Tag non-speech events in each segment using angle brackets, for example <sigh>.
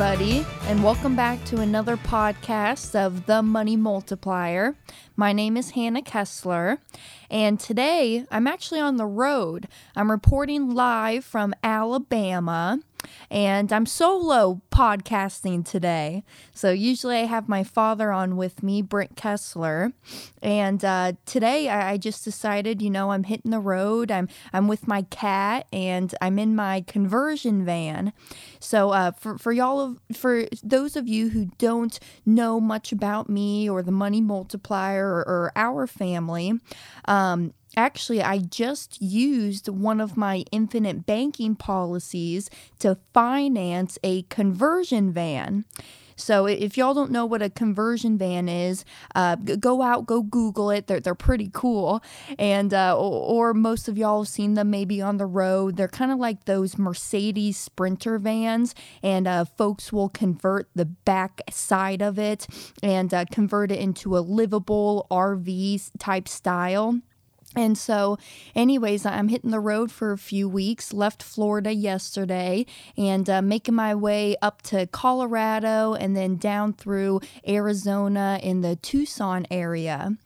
Everybody, and welcome back to another podcast of The Money Multiplier. My name is Hannah Kessler, and today I'm actually on the road. I'm reporting live from Alabama and I'm solo podcasting today. So usually I have my father on with me, Brent Kessler, and uh, today I, I, just decided, you know, I'm hitting the road. I'm I'm with my cat, and I'm in my conversion van. So uh, for for y'all of for those of you who don't know much about me or the money multiplier or, or our family, um, Actually, I just used one of my infinite banking policies to finance a conversion van. So if y'all don't know what a conversion van is, uh, go out, go Google it. They're, they're pretty cool. And, uh, or, most of y'all have seen them maybe on the road. They're kind of like those Mercedes Sprinter vans. And uh, folks will convert the back side of it and uh, convert it into a livable RV type style. And so, anyways, I'm hitting the road for a few weeks. Left Florida yesterday and uh, making my way up to Colorado and then down through Arizona in the Tucson area.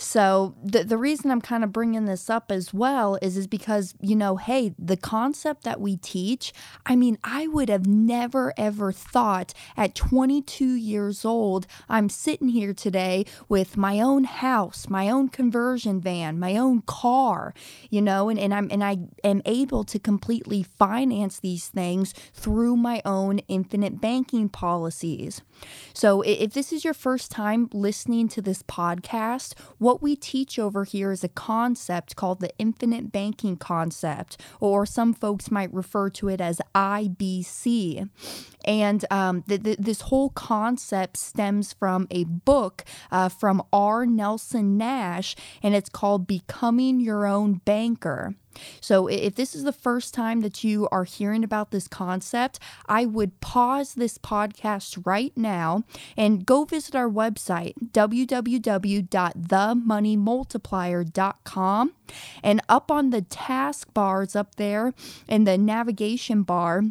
So the the reason I'm kind of bringing this up as well is is because you know, hey, the concept that we teach, I mean, I would have never ever thought at 22 years old I'm sitting here today with my own house, my own conversion van, my own car, you know, and, and I'm and I am able to completely finance these things through my own infinite banking policies. So if this is your first time listening to this podcast, what we teach over here is a concept called the infinite banking concept, or some folks might refer to it as IBC. And um, th- th- this whole concept stems from a book uh, from R. Nelson Nash, and it's called Becoming Your Own Banker. So, if this is the first time that you are hearing about this concept, I would pause this podcast right now and go visit our website, www.themoneymultiplier.com. And up on the task bars up there in the navigation bar,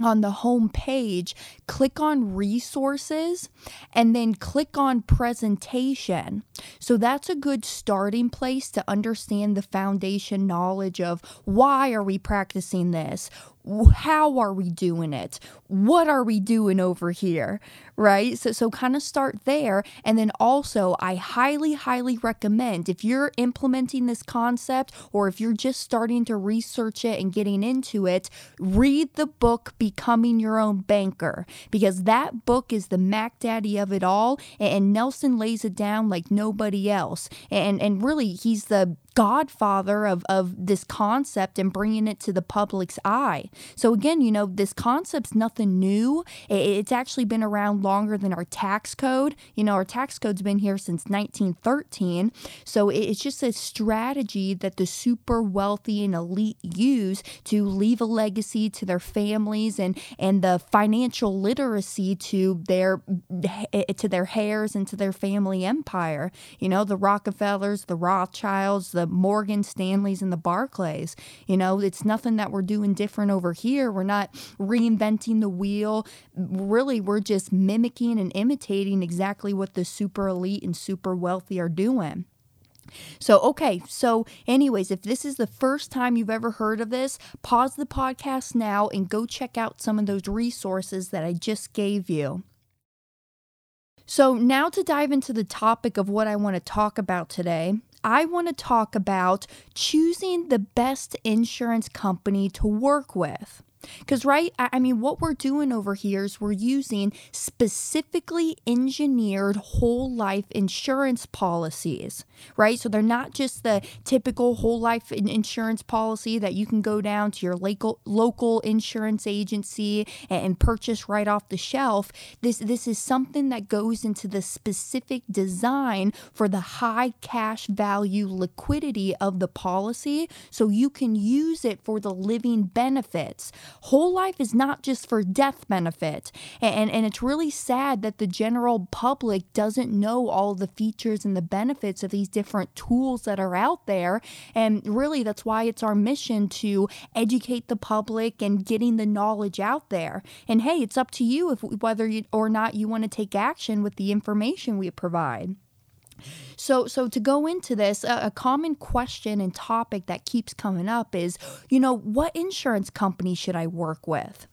on the home page, click on resources and then click on presentation. So that's a good starting place to understand the foundation knowledge of why are we practicing this? How are we doing it? What are we doing over here? Right? So so kind of start there and then also I highly highly recommend if you're implementing this concept or if you're just starting to research it and getting into it, read the book Becoming Your Own Banker because that book is the Mac Daddy of it all and Nelson lays it down like nobody else. And and really he's the godfather of, of this concept and bringing it to the public's eye. So, again, you know, this concept's nothing new. It's actually been around longer than our tax code. You know, our tax code's been here since 1913. So, it's just a strategy that the super wealthy and elite use to leave a legacy to their families and, and the financial literacy to their to their heirs and to their family empire. You know, the Rockefellers, the Rothschilds, the the Morgan Stanleys and the Barclays. You know, it's nothing that we're doing different over here. We're not reinventing the wheel. Really, we're just mimicking and imitating exactly what the super elite and super wealthy are doing. So, okay, so, anyways, if this is the first time you've ever heard of this, pause the podcast now and go check out some of those resources that I just gave you. So, now to dive into the topic of what I want to talk about today, I want to talk about choosing the best insurance company to work with. Because, right, I mean, what we're doing over here is we're using specifically engineered whole life insurance policies, right? So they're not just the typical whole life insurance policy that you can go down to your local, local insurance agency and purchase right off the shelf. This, this is something that goes into the specific design for the high cash value liquidity of the policy so you can use it for the living benefits whole life is not just for death benefit. And, and it's really sad that the general public doesn't know all the features and the benefits of these different tools that are out there. And really, that's why it's our mission to educate the public and getting the knowledge out there. And hey, it's up to you if whether you, or not you want to take action with the information we provide. So, so to go into this, a, a, common question and topic that keeps coming up is, you know, what insurance company should I work with?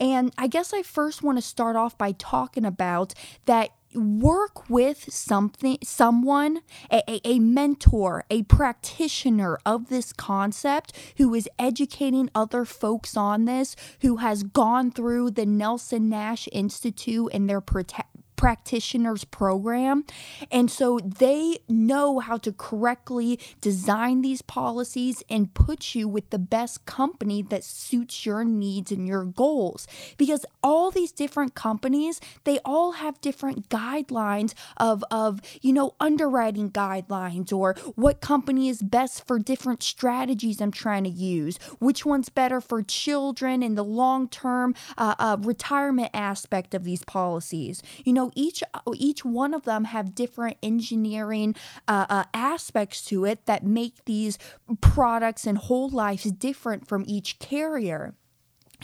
And I guess I first want to start off by talking about that work with something someone a, a, mentor a practitioner of this concept who is educating other folks on this who has gone through the nelson nash institute and their prote- practitioners program. And so they know how to correctly design these policies and put you with the best company that suits your needs and your goals. Because all these different companies, they all have different guidelines of, of you know, underwriting guidelines or what company is best for different strategies I'm trying to use, which one's better for children in the long term uh, uh, retirement aspect of these policies. You know, each each one of them have different engineering uh, uh, aspects to it that make these products and whole lives different from each carrier.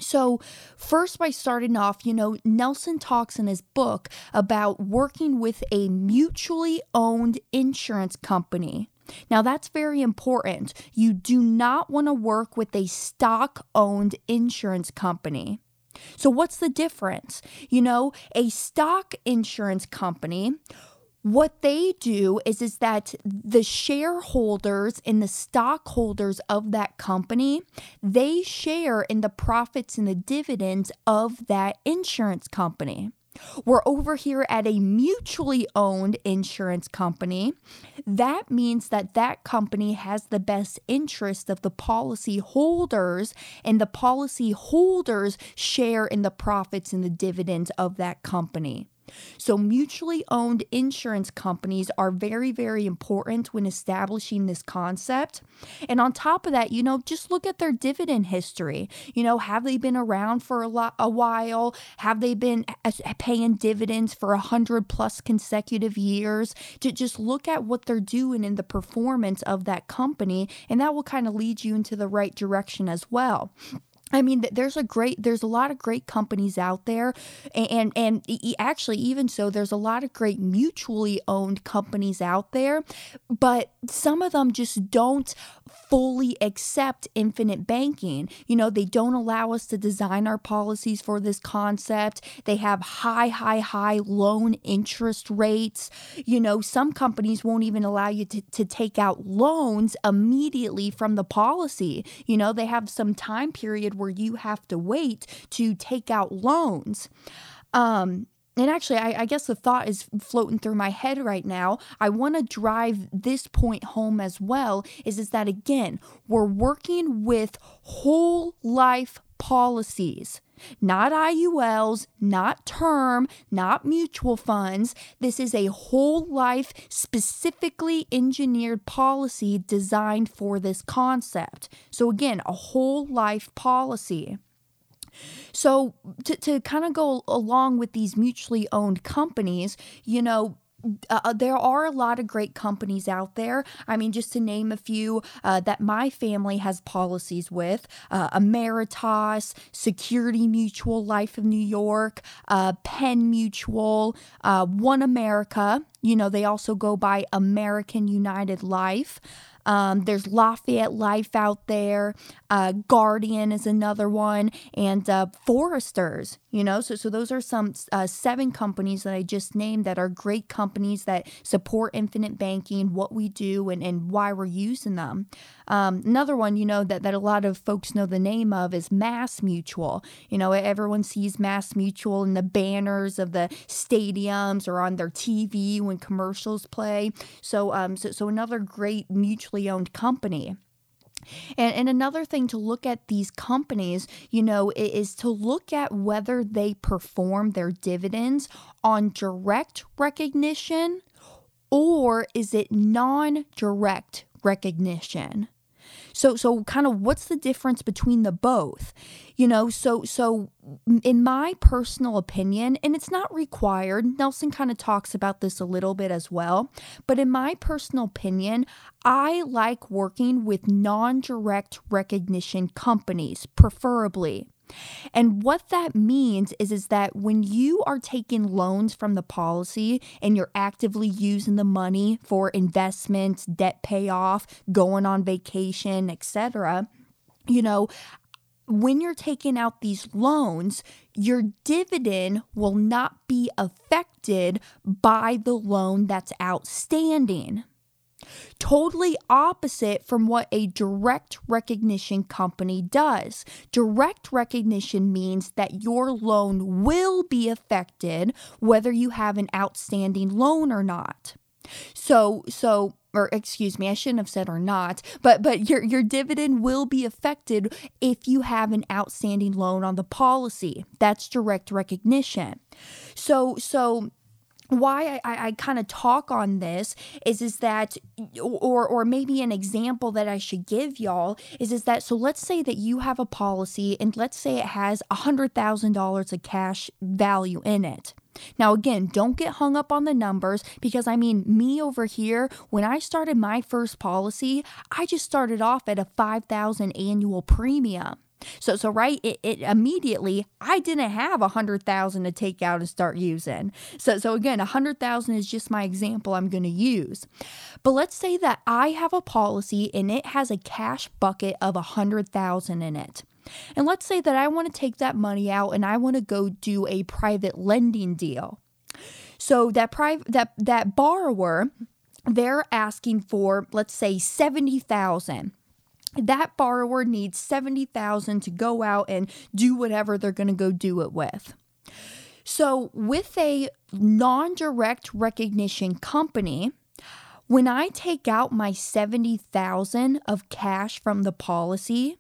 So, first, by starting off, you know, Nelson talks in his book about working with a mutually owned insurance company. Now, that's very important. You do not want to work with a stock owned insurance company. So, what's the difference? You know, a stock insurance company what they do is is that the shareholders and the stockholders of that company they share in the profits and the dividends of that insurance company we're over here at a mutually owned insurance company. That means that that company has the best interest of the policy holders, and the policy holders share in the profits and the dividends of that company. So, mutually owned insurance companies are very, very important when establishing this concept. And on top of that, you know, just look at their dividend history. You know, have they been around for a, lot, a while? Have they been paying dividends for a hundred plus consecutive years? To just look at what they're doing in the performance of that company, and that will kind of lead you into the right direction as well. I mean, there's a great, there's a lot of great companies out there, and and, actually, even so, there's a lot of great mutually owned companies out there, but some of them just don't fully accept infinite banking. You know, they don't allow us to design our policies for this concept. They have high, high, high loan interest rates. You know, some companies won't even allow you to, to take out loans immediately from the policy. You know, they have some time period where you have to wait to take out loans. Um, and actually, I, I, guess the thought is floating through my head right now. I want to drive this point home as well is, is that again, we're working with whole life policies, not IULs, not term, not mutual funds. This is a whole life, specifically engineered policy designed for this concept. So, again, a whole life policy. So, to, to kind of go along with these mutually owned companies, you know, uh, uh, there are a lot of great companies out there. I mean, just to name a few uh, that my family has policies with uh, Ameritas, Security Mutual, Life of New York, uh, Penn Mutual, uh, One America. You know, they also go by American United Life. Um, there's Lafayette Life out there. Uh, Guardian is another one, and uh, Foresters. You know, so so those are some uh, seven companies that I just named that are great companies that support infinite banking, what we do, and and why we're using them. Um, another one, you know, that that a lot of folks know the name of is Mass Mutual. You know, everyone sees Mass Mutual in the banners of the stadiums or on their TV when commercials play. So um, so so another great mutually owned company. And, and another thing to look at these companies, you know, is to look at whether they perform their dividends on direct recognition or is it non direct recognition. So so kind of what's the difference between the both? You know, so so in my personal opinion, and it's not required, Nelson kind of talks about this a little bit as well, but in my personal opinion, I like working with non-direct recognition companies, preferably. And what that means is, is that when you are taking loans from the policy and you're actively using the money for investments, debt payoff, going on vacation, etc., you know, when you're taking out these loans, your dividend will not be affected by the loan that's outstanding. Totally opposite from what a direct recognition company does. Direct recognition means that your loan will be affected whether you have an outstanding loan or not. So, so or excuse me, I shouldn't have said or not, but but your your dividend will be affected if you have an outstanding loan on the policy. That's direct recognition. So so why I, I kind of talk on this is is that or or maybe an example that I should give y'all is is that so let's say that you have a policy and let's say it has a hundred thousand dollars of cash value in it. Now, again, don't get hung up on the numbers because I mean, me over here, when I started my first policy, I just started off at a 5,000 annual premium. So so right, it, it immediately I didn't have a hundred thousand to take out and start using. So so again, a hundred thousand is just my example I'm going to use. But let's say that I have a policy and it has a cash bucket of a hundred thousand in it. And let's say that I want to take that money out and I want to go do a private lending deal. So that private that that borrower they're asking for let's say 70,000 that borrower needs 70,000 to go out and do whatever they're going to go do it with. So, with a non direct recognition company, when I take out my 70,000 of cash from the policy,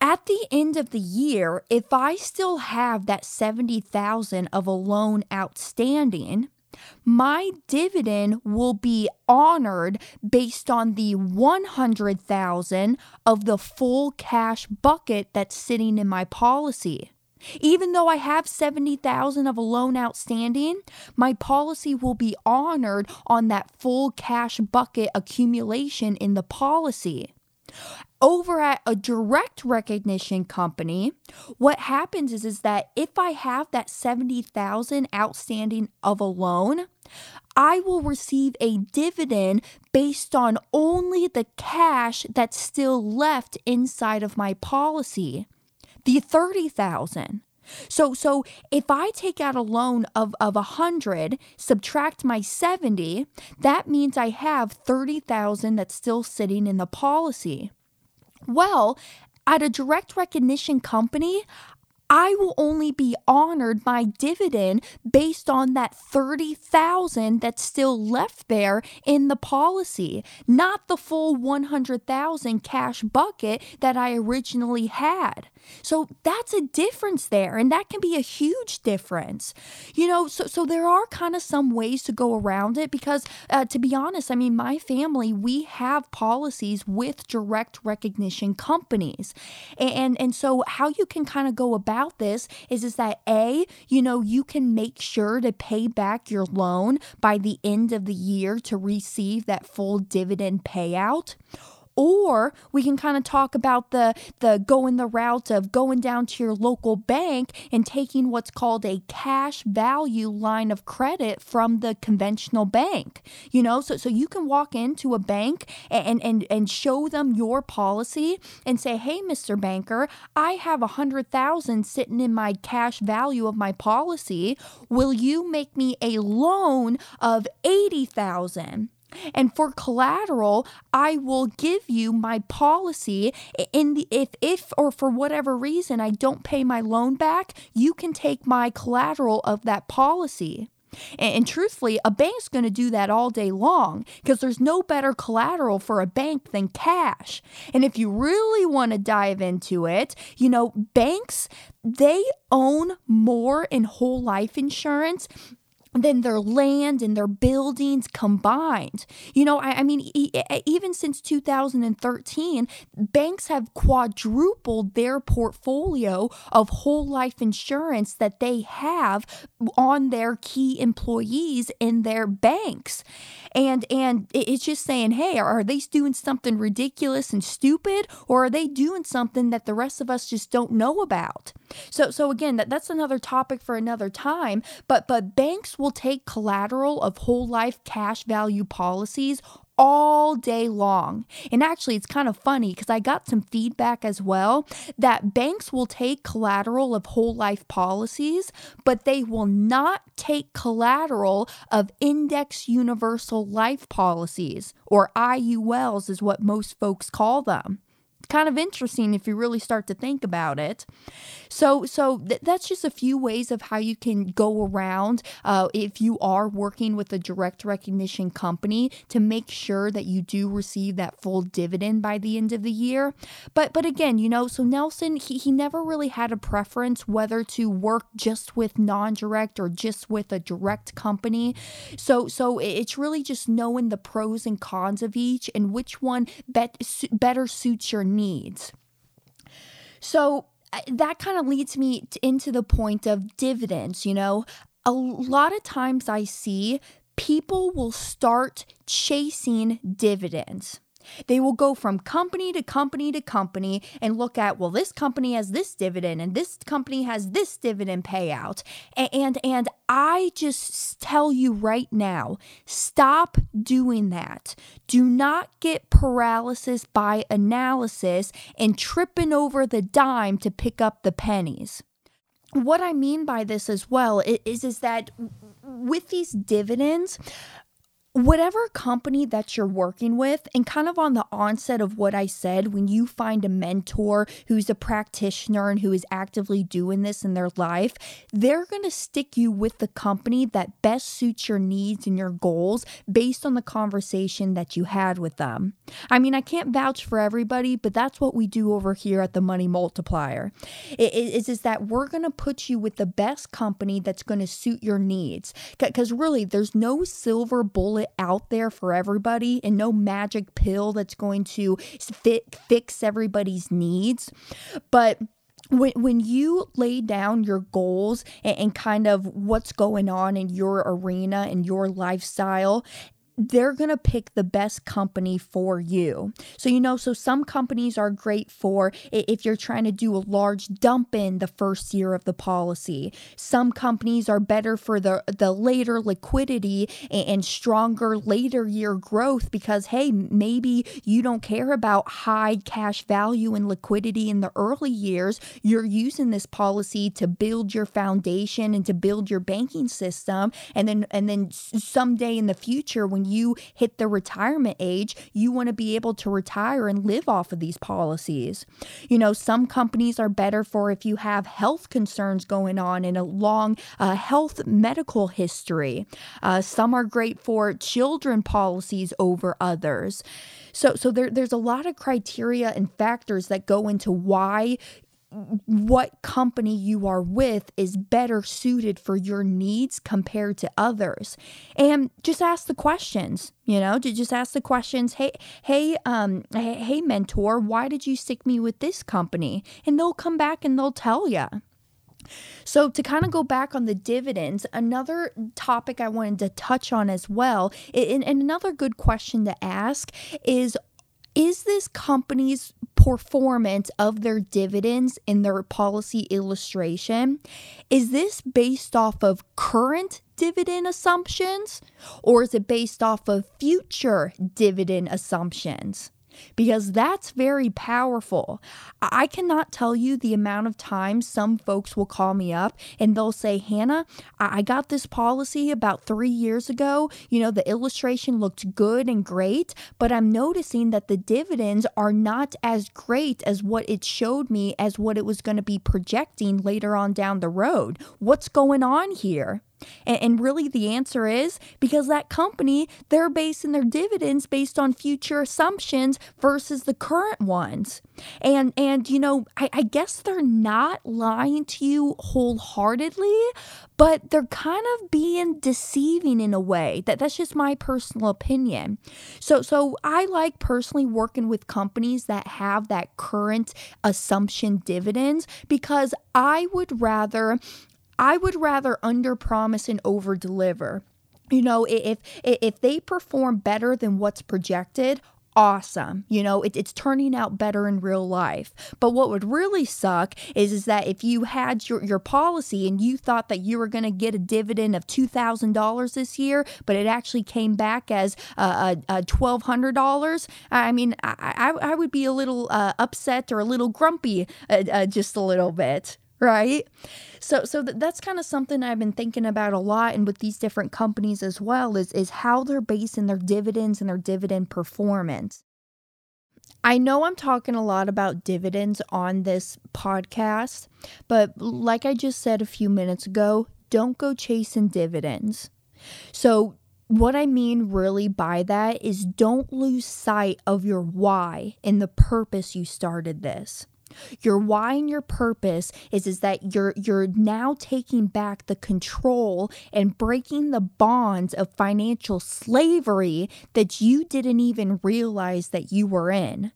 at the end of the year, if I still have that 70,000 of a loan outstanding, my dividend will be honored based on the 100,000 of the full cash bucket that's sitting in my policy. Even though I have 70,000 of a loan outstanding, my policy will be honored on that full cash bucket accumulation in the policy over at a direct recognition company, what happens is, is that if I have that 70,000 outstanding of a loan, I will receive a dividend based on only the cash that's still left inside of my policy. The 30,000. So so if I take out a loan of of 100, subtract my 70, that means I have 30,000 that's still sitting in the policy. Well, at a direct recognition company, I will only be honored my dividend based on that 30,000 that's still left there in the policy, not the full 100,000 cash bucket that I originally had. So that's a difference there, and that can be a huge difference. You know, so so there are kind of some ways to go around it because, uh, to be honest, I mean, my family we have policies with direct recognition companies, and and so how you can kind of go about this is is that a you know you can make sure to pay back your loan by the end of the year to receive that full dividend payout or we can kind of talk about the the going the route of going down to your local bank and taking what's called a cash value line of credit from the conventional bank. You know, so so you can walk into a bank and and and show them your policy and say, "Hey, Mr. Banker, I have a hundred thousand sitting in my cash value of my policy. Will you make me a loan of eighty thousand? And for collateral, I will give you my policy in the if if or for whatever reason I don't pay my loan back, you can take my collateral of that policy. And, and, truthfully, a bank's going to do that all day long because there's no better collateral for a bank than cash. And if you really want to dive into it, you know, banks, they own more in whole life insurance than their land and their buildings combined. You know, I, I mean, e- even since 2013, banks have quadrupled their portfolio of whole life insurance that they have on their key employees in their banks. And and it's just saying, hey, are they doing something ridiculous and stupid, or are they doing something that the rest of us just don't know about? So so again, that, that's another topic for another time. But but banks will take collateral of whole life cash value policies all day long. And actually, it's kind of funny because I got some feedback as well that banks will take collateral of whole life policies, but they will not take collateral of index universal life policies, or IULs is what most folks call them kind of interesting if you really start to think about it. So, so th- that's just a few ways of how you can go around uh, if you are working with a direct recognition company to make sure that you do receive that full dividend by the end of the year. But, but again, you know, so Nelson he, he never really had a preference whether to work just with non-direct or just with a direct company. So, so it's really just knowing the pros and cons of each and which one bet, better suits your needs. So uh, that kind of leads me into the point of dividends. You know, a lot of times I see people will start chasing dividends. They will go from company to company to company and look at, well, this company has this dividend and this company has this dividend payout. And and I just tell you right now, stop doing that. Do not get paralysis by analysis and tripping over the dime to pick up the pennies. What I mean by this as well is, is that with these dividends, whatever company that you're working with, and kind of on the onset of what I said, when you find a mentor who's a practitioner and who is actively doing this in their life, they're going to stick you with the company that best suits your needs and your goals based on the conversation that you had with them. I mean, I can't vouch for everybody, but that's what we do over here at the Money Multiplier. It is, is that we're going to put you with the best company that's going to suit your needs. Because really, there's no silver bullet it out there for everybody and no magic pill that's going to fit, fix everybody's needs. But when, when you lay down your goals and, and, kind of what's going on in your arena and your lifestyle they're going to pick the best company for you. So, you know, so some companies are great for if you're trying to do a large dump in the first year of the policy. Some companies are better for the, the later liquidity and, stronger later year growth because, hey, maybe you don't care about high cash value and liquidity in the early years. You're using this policy to build your foundation and to build your banking system. And then, and then someday in the future, when you hit the retirement age, you want to be able to retire and live off of these policies. You know, some companies are better for if you have health concerns going on and a long uh, health medical history. Uh, some are great for children policies over others. So, so there, there's a lot of criteria and factors that go into why what company you are with is better suited for your needs compared to others. And just ask the questions you know just ask the questions hey hey um hey, mentor why did you stick me with this company? And they'll come back and they'll tell you so, to kind of go back on the dividends, another topic I wanted to touch on as well, and, another good question to ask is is this company's performance of their dividends in their policy illustration is this based off of current dividend assumptions or is it based off of future dividend assumptions because that's very powerful. I cannot tell you the amount of times some folks will call me up and they'll say, Hannah, I got this policy about three years ago. You know, the illustration looked good and great, but I'm noticing that the dividends are not as great as what it showed me as what it was going to be projecting later on down the road. What's going on here? And, and, really, the answer is because that company, they're basing their dividends based on future assumptions versus the current ones. And, and you know, I, I guess they're not lying to you wholeheartedly, but they're kind of being deceiving in a way. That, that's just my personal opinion. So, so I like personally working with companies that have that current assumption dividends because I would rather I would rather under promise and over deliver. You know, if if they perform better than what's projected, awesome. You know, it, it's turning out better in real life. But what would really suck is, is that if you had your, your policy and you thought that you were going to get a dividend of $2,000 this year, but it actually came back as uh, $1,200, I mean, I, I, I, would be a little uh, upset or a little grumpy uh, uh, just a little bit right? So so th- that's kind of something I've been thinking about a lot and with these different companies as well is is how they're basing their dividends and their dividend performance. I know I'm talking a lot about dividends on this podcast, but like I just said a few minutes ago, don't go chasing dividends. So what I mean really by that is don't lose sight of your why and the purpose you started this. Your why and your purpose is is that you're you're now taking back the control and breaking the bonds of financial slavery that you didn't even realize that you were in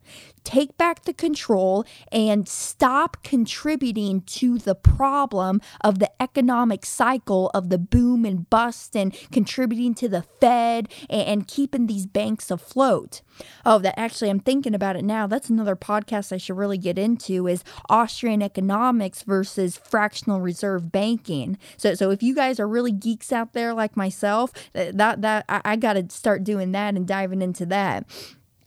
take back the control and stop contributing to the problem of the economic cycle of the boom and bust and contributing to the Fed and, and keeping these banks afloat. Oh, that actually, I'm thinking about it now. That's another podcast I should really get into is Austrian economics versus fractional reserve banking. So, so if you guys are really geeks out there like myself, uh, that that I, I got to start doing that and diving into that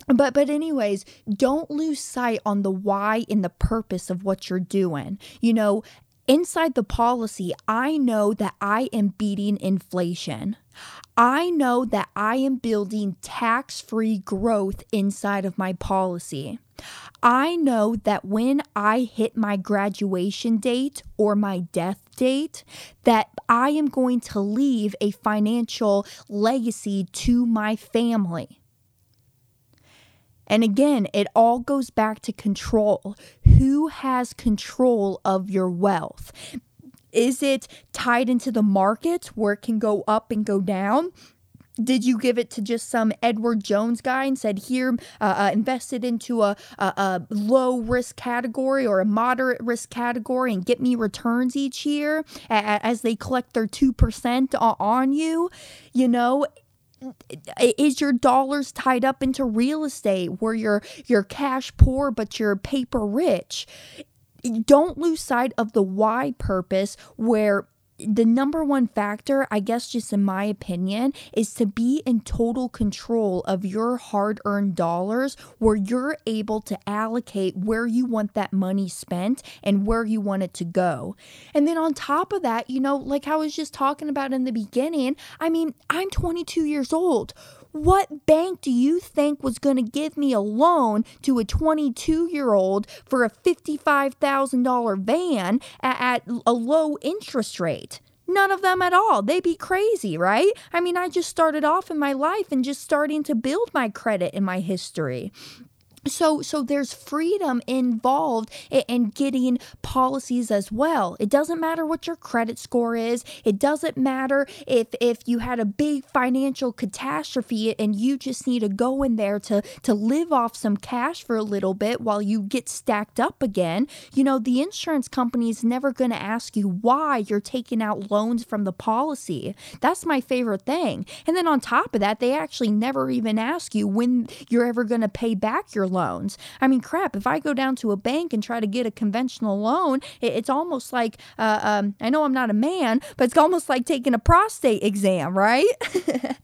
but but anyways don't lose sight on the why and the purpose of what you're doing you know inside the policy i know that i am beating inflation I know that I am building tax free growth inside of my policy. I know that when I hit my graduation date or my death date, that I am going to leave a financial legacy to my family. And again, it all goes back to control. Who has control of your wealth? Is it tied into the market where it can go up and go down? Did you give it to just some Edward Jones guy and said, here, uh, uh, invested into a, a, a, low risk category or a moderate risk category and get me returns each year as they collect their 2% on you? You know, is your dollars tied up into real estate where you're you're cash poor but you're paper rich don't lose sight of the why purpose where the number one factor, I guess, just in my opinion, is to be in total control of your hard earned dollars where you're able to allocate where you want that money spent and where you want it to go. And then on top of that, you know, like I was just talking about in the beginning, I mean, I'm 22 years old. What bank do you think was going to give me a loan to a 22 year old for a $55,000 van at, a low interest rate? None of them at all. They'd be crazy, right? I mean, I just started off in my life and just starting to build my credit in my history so so there's freedom involved in, in, getting policies as well. It doesn't matter what your credit score is. It doesn't matter if if you had a big financial catastrophe and you just need to go in there to to live off some cash for a little bit while you get stacked up again. You know the insurance company is never going to ask you why you're taking out loans from the policy. That's my favorite thing. And then on top of that they actually never even ask you when you're ever going to pay back your loans. I mean, crap, if I go down to a bank and try to get a conventional loan, it's almost like, uh, um, I know I'm not a man, but it's almost like taking a prostate exam, right? <laughs>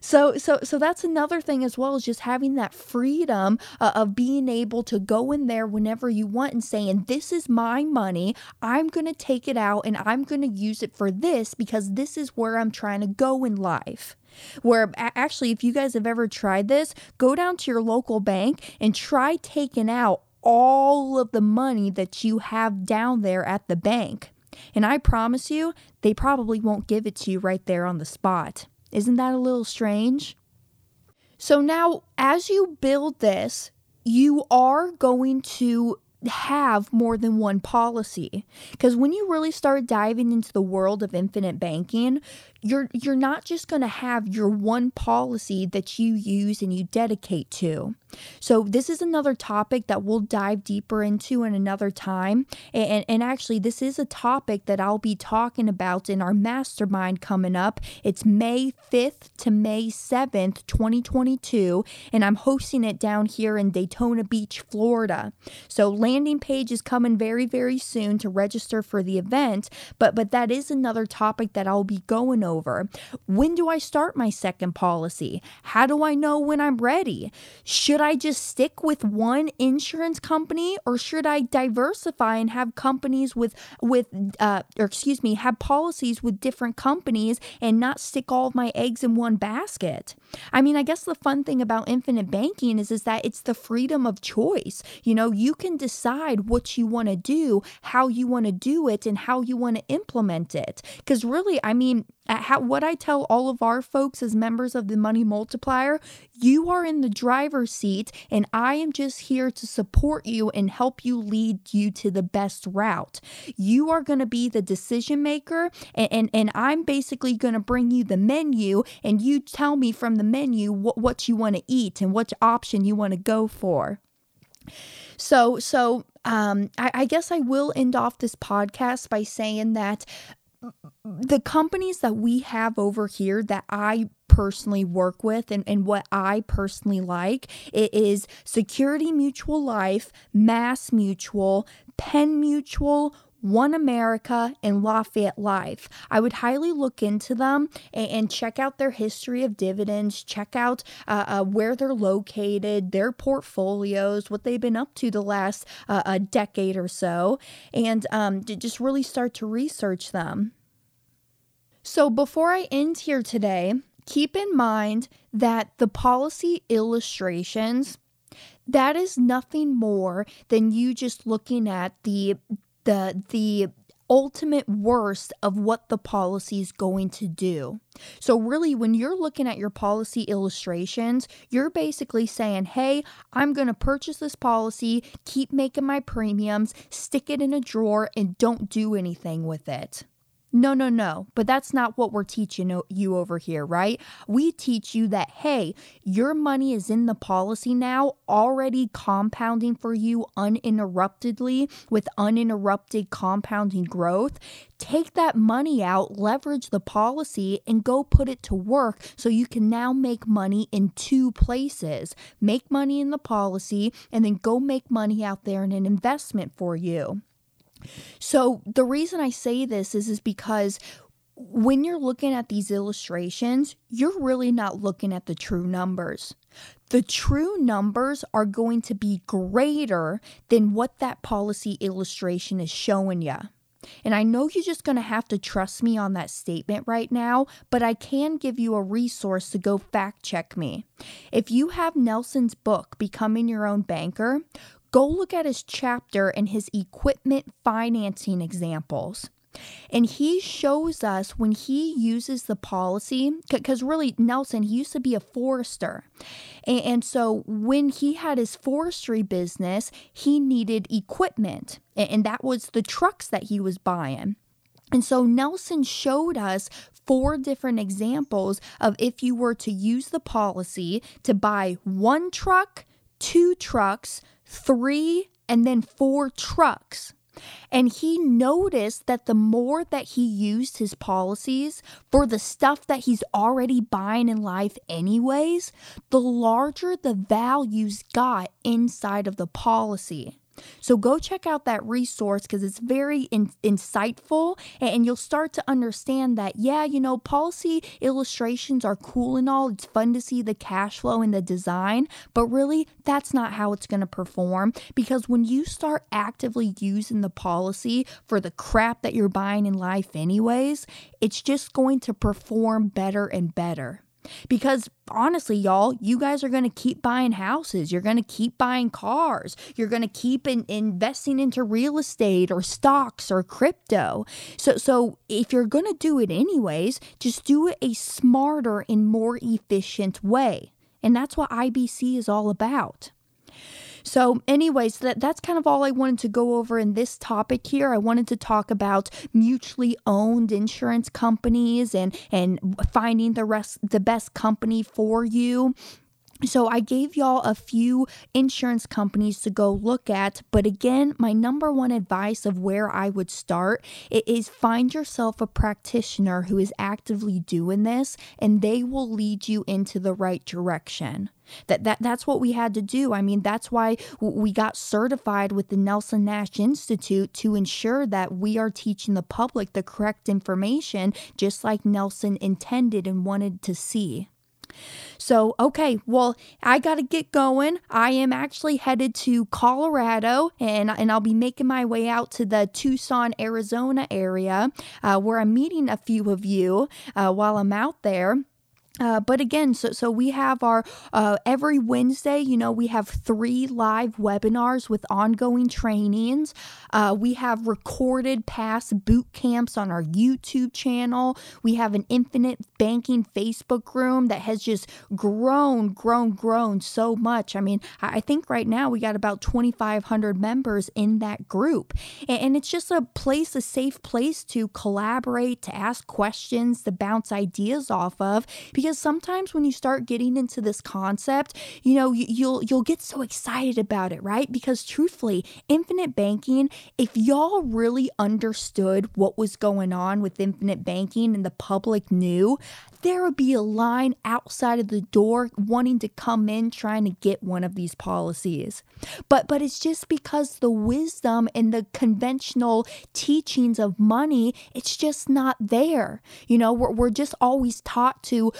so so so that's another thing as well as just having that freedom uh, of being able to go in there whenever you want and saying this is my money i'm going to take it out and i'm going to use it for this because this is where i'm trying to go in life where actually, if you guys have ever tried this, go down to your local bank and try taking out all of the money that you have down there at the bank. And I promise you, they probably won't give it to you right there on the spot. Isn't that a little strange? So now, as you build this, you are going to have more than one policy because when you really start diving into the world of infinite banking you're you're not just going to have your one policy that you use and you dedicate to. So this is another topic that we'll dive deeper into in another time. And, and actually this is a topic that I'll be talking about in our mastermind coming up. It's May 5th to May 7th, 2022, and I'm hosting it down here in Daytona Beach, Florida. So landing page is coming very very soon to register for the event, but but that is another topic that I'll be going over. When do I start my second policy? How do I know when I'm ready? Should I just stick with one insurance company or should I diversify and have companies with with uh or excuse me, have policies with different companies and not stick all of my eggs in one basket? I mean, I guess the fun thing about infinite banking is is that it's the freedom of choice. You know, you can decide what you want to do, how you want to do it and how you want to implement it. Cuz really, I mean, how, what I tell all of our folks as members of the Money Multiplier, you are in the driver's seat, and I am just here to support you and help you lead you to the best route. You are going to be the decision maker, and, and, and I'm basically going to bring you the menu, and you tell me from the menu what, what you want to eat and which option you want to go for. So, so um, I, I guess I will end off this podcast by saying that the companies that we have over here that I personally work with and, and what I personally like it is Security Mutual Life, Mass Mutual, Penn Mutual, one America and Lafayette Life. I would highly look into them and, and check out their history of dividends, check out uh, uh, where they're located, their portfolios, what they've been up to the last uh, a decade or so, and um, just really start to research them. So before I end here today, keep in mind that the policy illustrations that is nothing more than you just looking at the the the ultimate worst of what the policy is going to do. So, really, when you're looking at your policy illustrations, you're basically saying, Hey, I'm going to purchase this policy, keep making my premiums, stick it in a drawer, and don't do anything with it. No, no, no. But that's not what we're teaching you over here, right? We teach you that, hey, your money is in the policy now, already compounding for you uninterruptedly with uninterrupted compounding growth. Take that money out, leverage the policy, and go put it to work so you can now make money in two places. Make money in the policy and then go make money out there in an investment for you. So the reason I say this is is because when you're looking at these illustrations, you're really not looking at the true numbers. The true numbers are going to be greater than what that policy illustration is showing you. And I know you're just going to have to trust me on that statement right now, but I can give you a resource to go fact check me. If you have Nelson's book, Becoming Your Own Banker, Go look at his chapter and his equipment financing examples. And he shows us when he uses the policy, because really, Nelson, he used to be a forester. And, and, so when he had his forestry business, he needed equipment, and, and that was the trucks that he was buying. And so Nelson showed us four different examples of if you were to use the policy to buy one truck, two trucks, three, and then four trucks. And he noticed that the more that he used his policies for the stuff that he's already buying in life, anyways, the larger the values got inside of the policy. So go check out that resource because it's very in- insightful and you'll start to understand that, yeah, you know, policy illustrations are cool and all. It's fun to see the cash flow and the design, but really, that's not how it's going to perform because when you start actively using the policy for the crap that you're buying in life, anyways, it's just going to perform better and better. Because honestly, y'all, you guys are going to keep buying houses. You're going to keep buying cars. You're going to keep in, investing into real estate or stocks or crypto. So, so if you're going to do it anyways, just do it a smarter and more efficient way. And that's what IBC is all about. So, anyways, that, that's kind of all I wanted to go over in this topic here. I wanted to talk about mutually owned insurance companies and and finding the rest the best company for you. So I gave y'all a few insurance companies to go look at, but again, my number one advice of where I would start is find yourself a practitioner who is actively doing this and they will lead you into the right direction. That, that that's what we had to do. I mean, that's why we got certified with the Nelson Nash Institute to ensure that we are teaching the public the correct information just like Nelson intended and wanted to see. So, okay, well, I got to get going. I am actually headed to Colorado and, and I'll be making my way out to the Tucson, Arizona area uh, where I'm meeting a few of you uh, while I'm out there. Uh, but again, so so we have our uh, every Wednesday. You know, we have three live webinars with ongoing trainings. Uh, we have recorded past boot camps on our YouTube channel. We have an infinite banking Facebook room that has just grown, grown, grown so much. I mean, I think right now we got about twenty five hundred members in that group, and, and it's just a place, a safe place to collaborate, to ask questions, to bounce ideas off of because because sometimes when you start getting into this concept, you know, you'll you'll get so excited about it, right? Because truthfully, infinite banking, if y'all really understood what was going on with infinite banking and the public knew, there would be a line outside of the door wanting to come in trying to get one of these policies. But but it's just because the wisdom and the conventional teachings of money, it's just not there. You know, we're, we're just always taught to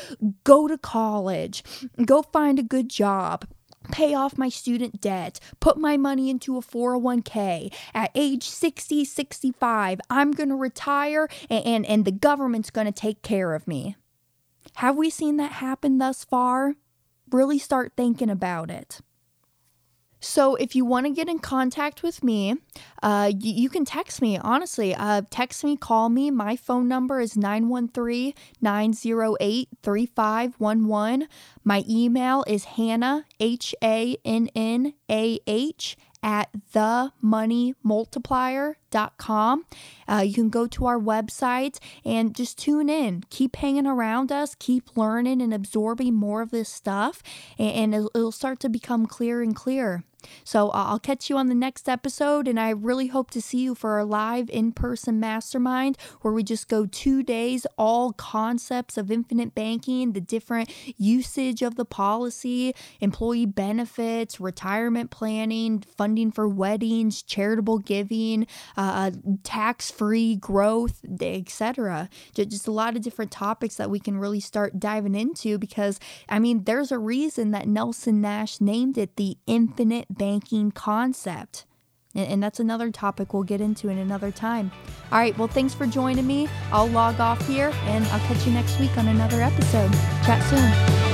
go to college, go find a good job, pay off my student debt, put my money into a 401k. At age 60, 65, I'm going to retire and, and, and the government's going to take care of me. Have we seen that happen thus far? Really start thinking about it. So, if you want to get in contact with me, uh, you, you can text me. Honestly, uh, text me, call me. My phone number is 913 908 3511. My email is Hannah, H A N N A H, at themoneymultiplier.com. Uh, you can go to our website and just tune in. Keep hanging around us, keep learning and absorbing more of this stuff, and, and it'll, it'll start to become clearer and clearer. So uh, I'll catch you on the next episode, and I really hope to see you for our live in person mastermind where we just go two days, all concepts of infinite banking, the different usage of the policy, employee benefits, retirement planning, funding for weddings, charitable giving, uh, tax free growth, etc. Just a lot of different topics that we can really start diving into because, I mean, there's a reason that Nelson Nash named it the infinite banking concept. And, that's another topic we'll get into in another time. All right, well, thanks for joining me. I'll log off here and I'll catch you next week on another episode. Chat soon.